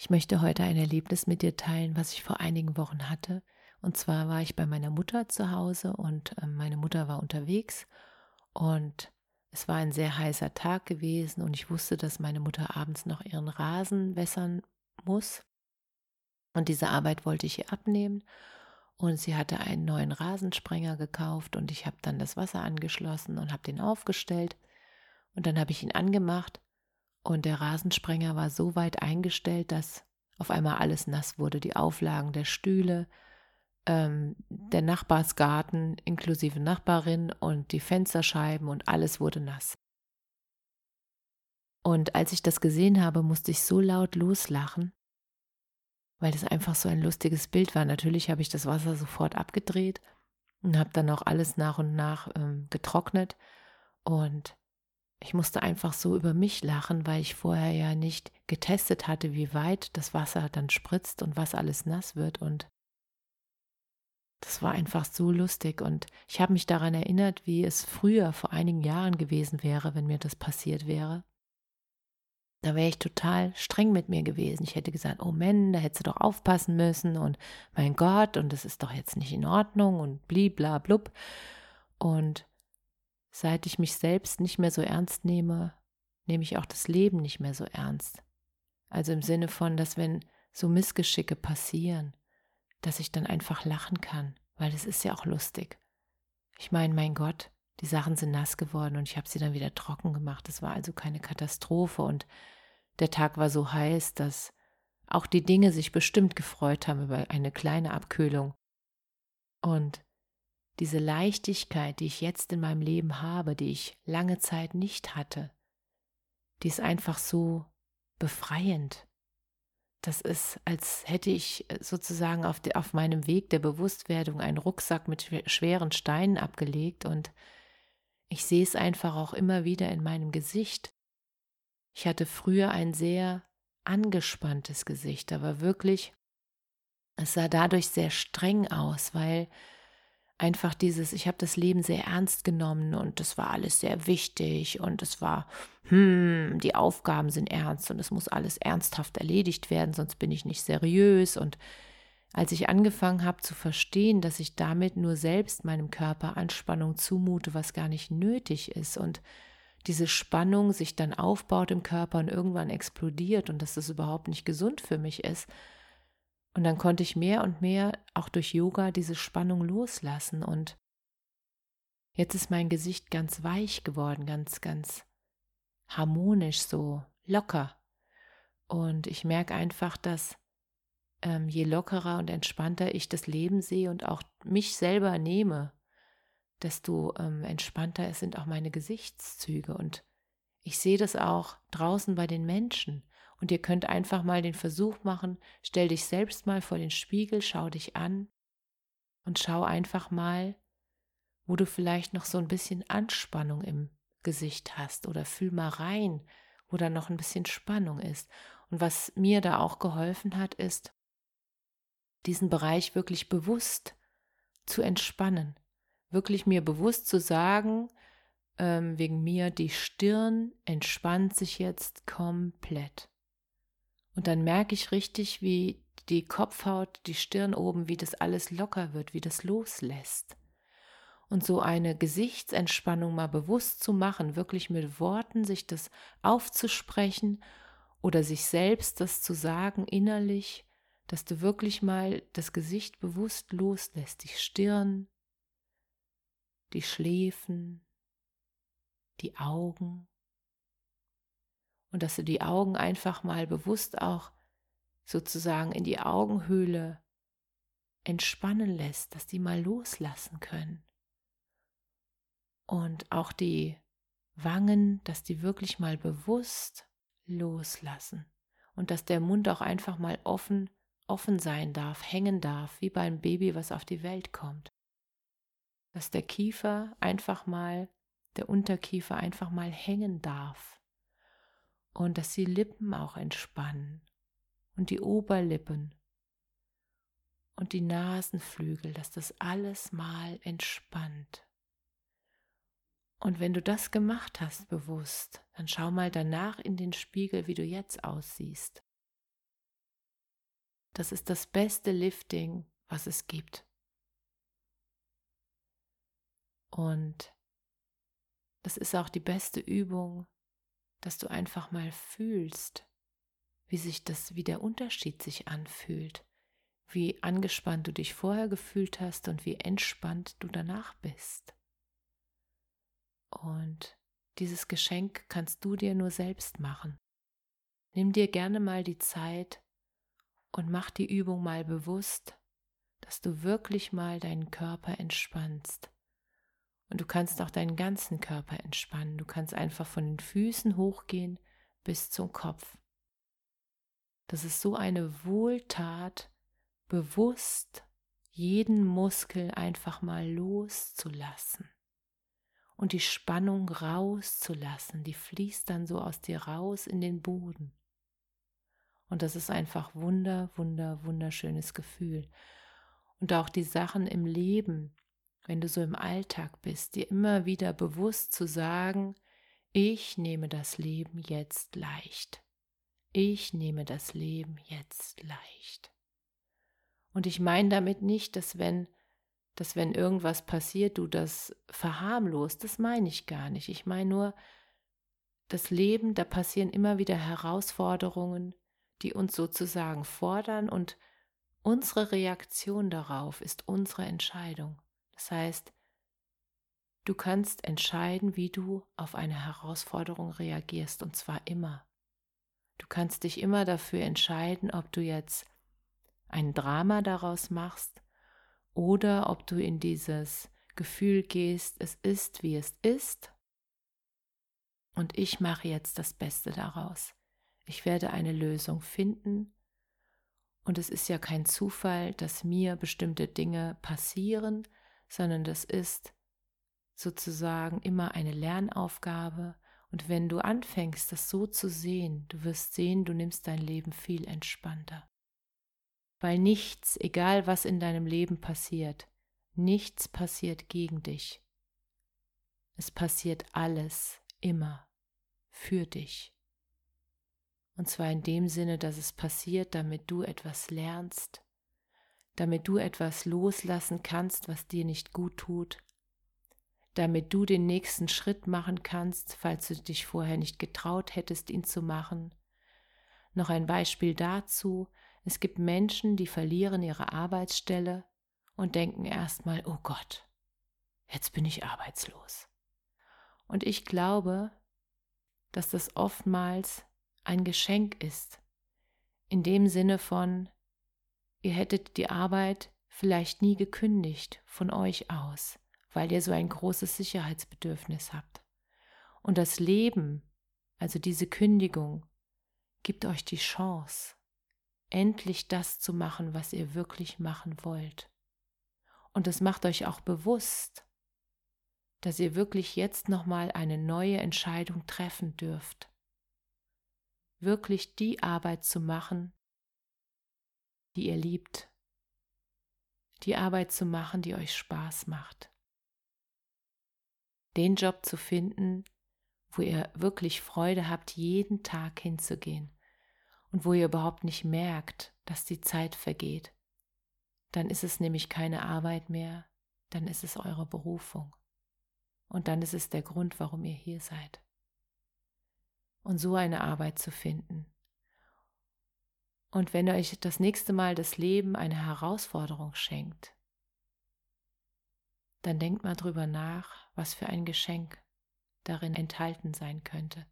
Ich möchte heute ein Erlebnis mit dir teilen, was ich vor einigen Wochen hatte. Und zwar war ich bei meiner Mutter zu Hause und äh, meine Mutter war unterwegs und es war ein sehr heißer Tag gewesen und ich wusste, dass meine Mutter abends noch ihren Rasen wässern muss. Und diese Arbeit wollte ich ihr abnehmen. Und sie hatte einen neuen Rasensprenger gekauft und ich habe dann das Wasser angeschlossen und habe den aufgestellt. Und dann habe ich ihn angemacht und der Rasensprenger war so weit eingestellt, dass auf einmal alles nass wurde. Die Auflagen der Stühle, ähm, der Nachbarsgarten inklusive Nachbarin und die Fensterscheiben und alles wurde nass. Und als ich das gesehen habe, musste ich so laut loslachen, weil das einfach so ein lustiges Bild war. Natürlich habe ich das Wasser sofort abgedreht und habe dann auch alles nach und nach ähm, getrocknet. Und ich musste einfach so über mich lachen, weil ich vorher ja nicht getestet hatte, wie weit das Wasser dann spritzt und was alles nass wird. Und das war einfach so lustig und ich habe mich daran erinnert, wie es früher vor einigen Jahren gewesen wäre, wenn mir das passiert wäre. Da wäre ich total streng mit mir gewesen. Ich hätte gesagt, oh Mann, da hättest du doch aufpassen müssen und mein Gott, und das ist doch jetzt nicht in Ordnung und blibla blub. Und seit ich mich selbst nicht mehr so ernst nehme, nehme ich auch das Leben nicht mehr so ernst. Also im Sinne von, dass wenn so Missgeschicke passieren, dass ich dann einfach lachen kann, weil es ist ja auch lustig. Ich meine, mein Gott, die Sachen sind nass geworden und ich habe sie dann wieder trocken gemacht. Es war also keine Katastrophe und der Tag war so heiß, dass auch die Dinge sich bestimmt gefreut haben über eine kleine Abkühlung. Und diese Leichtigkeit, die ich jetzt in meinem Leben habe, die ich lange Zeit nicht hatte, die ist einfach so befreiend. Das ist, als hätte ich äh, sozusagen auf, de, auf meinem Weg der Bewusstwerdung einen Rucksack mit schweren Steinen abgelegt und ich sehe es einfach auch immer wieder in meinem Gesicht. Ich hatte früher ein sehr angespanntes Gesicht, aber wirklich, es sah dadurch sehr streng aus, weil einfach dieses, ich habe das Leben sehr ernst genommen und das war alles sehr wichtig und es war, hm, die Aufgaben sind ernst und es muss alles ernsthaft erledigt werden, sonst bin ich nicht seriös. Und als ich angefangen habe zu verstehen, dass ich damit nur selbst meinem Körper Anspannung zumute, was gar nicht nötig ist und diese Spannung sich dann aufbaut im Körper und irgendwann explodiert und dass das überhaupt nicht gesund für mich ist, und dann konnte ich mehr und mehr auch durch Yoga diese Spannung loslassen und jetzt ist mein Gesicht ganz weich geworden, ganz, ganz harmonisch, so locker. Und ich merke einfach, dass ähm, je lockerer und entspannter ich das Leben sehe und auch mich selber nehme, desto ähm, entspannter sind auch meine Gesichtszüge. Und ich sehe das auch draußen bei den Menschen. Und ihr könnt einfach mal den Versuch machen, stell dich selbst mal vor den Spiegel, schau dich an und schau einfach mal, wo du vielleicht noch so ein bisschen Anspannung im Gesicht hast oder fühl mal rein, wo da noch ein bisschen Spannung ist. Und was mir da auch geholfen hat, ist, diesen Bereich wirklich bewusst zu entspannen, wirklich mir bewusst zu sagen, ähm, wegen mir, die Stirn entspannt sich jetzt komplett. Und dann merke ich richtig, wie die Kopfhaut, die Stirn oben, wie das alles locker wird, wie das loslässt. Und so eine Gesichtsentspannung mal bewusst zu machen, wirklich mit Worten sich das aufzusprechen oder sich selbst das zu sagen innerlich, dass du wirklich mal das Gesicht bewusst loslässt, die Stirn, die Schläfen, die Augen, und dass du die Augen einfach mal bewusst auch sozusagen in die Augenhöhle entspannen lässt, dass die mal loslassen können. Und auch die Wangen, dass die wirklich mal bewusst loslassen und dass der Mund auch einfach mal offen offen sein darf, hängen darf, wie beim Baby, was auf die Welt kommt. Dass der Kiefer einfach mal, der Unterkiefer einfach mal hängen darf. Und dass die Lippen auch entspannen und die Oberlippen und die Nasenflügel, dass das alles mal entspannt. Und wenn du das gemacht hast bewusst, dann schau mal danach in den Spiegel, wie du jetzt aussiehst. Das ist das beste Lifting, was es gibt. Und das ist auch die beste Übung, dass du einfach mal fühlst, wie sich das, wie der Unterschied sich anfühlt, wie angespannt du dich vorher gefühlt hast und wie entspannt du danach bist. Und dieses Geschenk kannst du dir nur selbst machen. Nimm dir gerne mal die Zeit, und mach die Übung mal bewusst, dass du wirklich mal deinen Körper entspannst. Und du kannst auch deinen ganzen Körper entspannen. Du kannst einfach von den Füßen hochgehen bis zum Kopf. Das ist so eine Wohltat, bewusst jeden Muskel einfach mal loszulassen und die Spannung rauszulassen. Die fließt dann so aus dir raus in den Boden. Und das ist einfach wunder, wunder, wunderschönes Gefühl. Und auch die Sachen im Leben, wenn du so im Alltag bist, dir immer wieder bewusst zu sagen, ich nehme das Leben jetzt leicht. Ich nehme das Leben jetzt leicht. Und ich meine damit nicht, dass wenn, dass wenn irgendwas passiert, du das verharmlost, das meine ich gar nicht. Ich meine nur, das Leben, da passieren immer wieder Herausforderungen, die uns sozusagen fordern und unsere Reaktion darauf ist unsere Entscheidung. Das heißt, du kannst entscheiden, wie du auf eine Herausforderung reagierst und zwar immer. Du kannst dich immer dafür entscheiden, ob du jetzt ein Drama daraus machst oder ob du in dieses Gefühl gehst, es ist, wie es ist und ich mache jetzt das Beste daraus. Ich werde eine Lösung finden. Und es ist ja kein Zufall, dass mir bestimmte Dinge passieren, sondern das ist sozusagen immer eine Lernaufgabe. Und wenn du anfängst, das so zu sehen, du wirst sehen, du nimmst dein Leben viel entspannter. Weil nichts, egal was in deinem Leben passiert, nichts passiert gegen dich. Es passiert alles immer für dich. Und zwar in dem Sinne, dass es passiert, damit du etwas lernst, damit du etwas loslassen kannst, was dir nicht gut tut, damit du den nächsten Schritt machen kannst, falls du dich vorher nicht getraut hättest, ihn zu machen. Noch ein Beispiel dazu. Es gibt Menschen, die verlieren ihre Arbeitsstelle und denken erstmal, oh Gott, jetzt bin ich arbeitslos. Und ich glaube, dass das oftmals ein Geschenk ist. In dem Sinne von, ihr hättet die Arbeit vielleicht nie gekündigt von euch aus, weil ihr so ein großes Sicherheitsbedürfnis habt. Und das Leben, also diese Kündigung, gibt euch die Chance, endlich das zu machen, was ihr wirklich machen wollt. Und es macht euch auch bewusst, dass ihr wirklich jetzt nochmal eine neue Entscheidung treffen dürft wirklich die Arbeit zu machen, die ihr liebt, die Arbeit zu machen, die euch Spaß macht, den Job zu finden, wo ihr wirklich Freude habt, jeden Tag hinzugehen und wo ihr überhaupt nicht merkt, dass die Zeit vergeht. Dann ist es nämlich keine Arbeit mehr, dann ist es eure Berufung. Und dann ist es der Grund, warum ihr hier seid und so eine Arbeit zu finden. Und wenn euch das nächste Mal das Leben eine Herausforderung schenkt, dann denkt mal drüber nach, was für ein Geschenk darin enthalten sein könnte.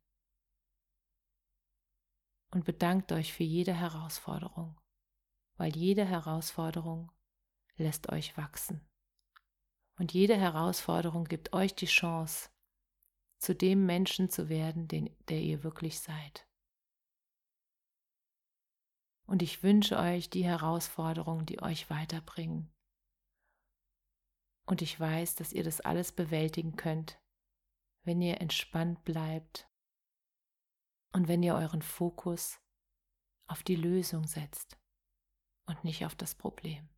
Und bedankt euch für jede Herausforderung, weil jede Herausforderung lässt euch wachsen. Und jede Herausforderung gibt euch die Chance, zu dem Menschen zu werden, den, der ihr wirklich seid. Und ich wünsche euch die Herausforderungen, die euch weiterbringen. Und ich weiß, dass ihr das alles bewältigen könnt, wenn ihr entspannt bleibt und wenn ihr euren Fokus auf die Lösung setzt und nicht auf das Problem.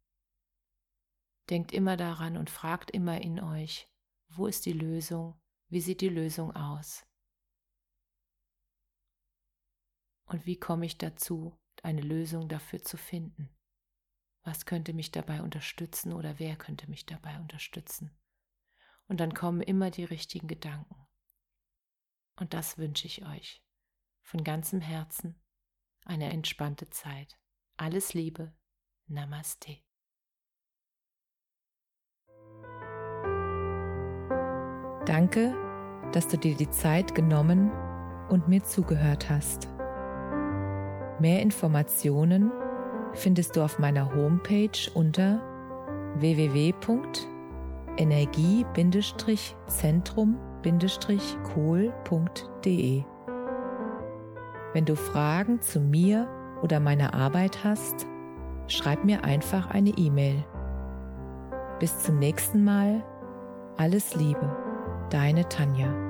Denkt immer daran und fragt immer in euch, wo ist die Lösung, wie sieht die Lösung aus? Und wie komme ich dazu, eine Lösung dafür zu finden? Was könnte mich dabei unterstützen oder wer könnte mich dabei unterstützen? Und dann kommen immer die richtigen Gedanken. Und das wünsche ich euch von ganzem Herzen eine entspannte Zeit. Alles Liebe. Namaste. Danke, dass du dir die Zeit genommen und mir zugehört hast. Mehr Informationen findest du auf meiner Homepage unter www.energie-zentrum-kohl.de. Wenn du Fragen zu mir oder meiner Arbeit hast, schreib mir einfach eine E-Mail. Bis zum nächsten Mal. Alles Liebe, deine Tanja.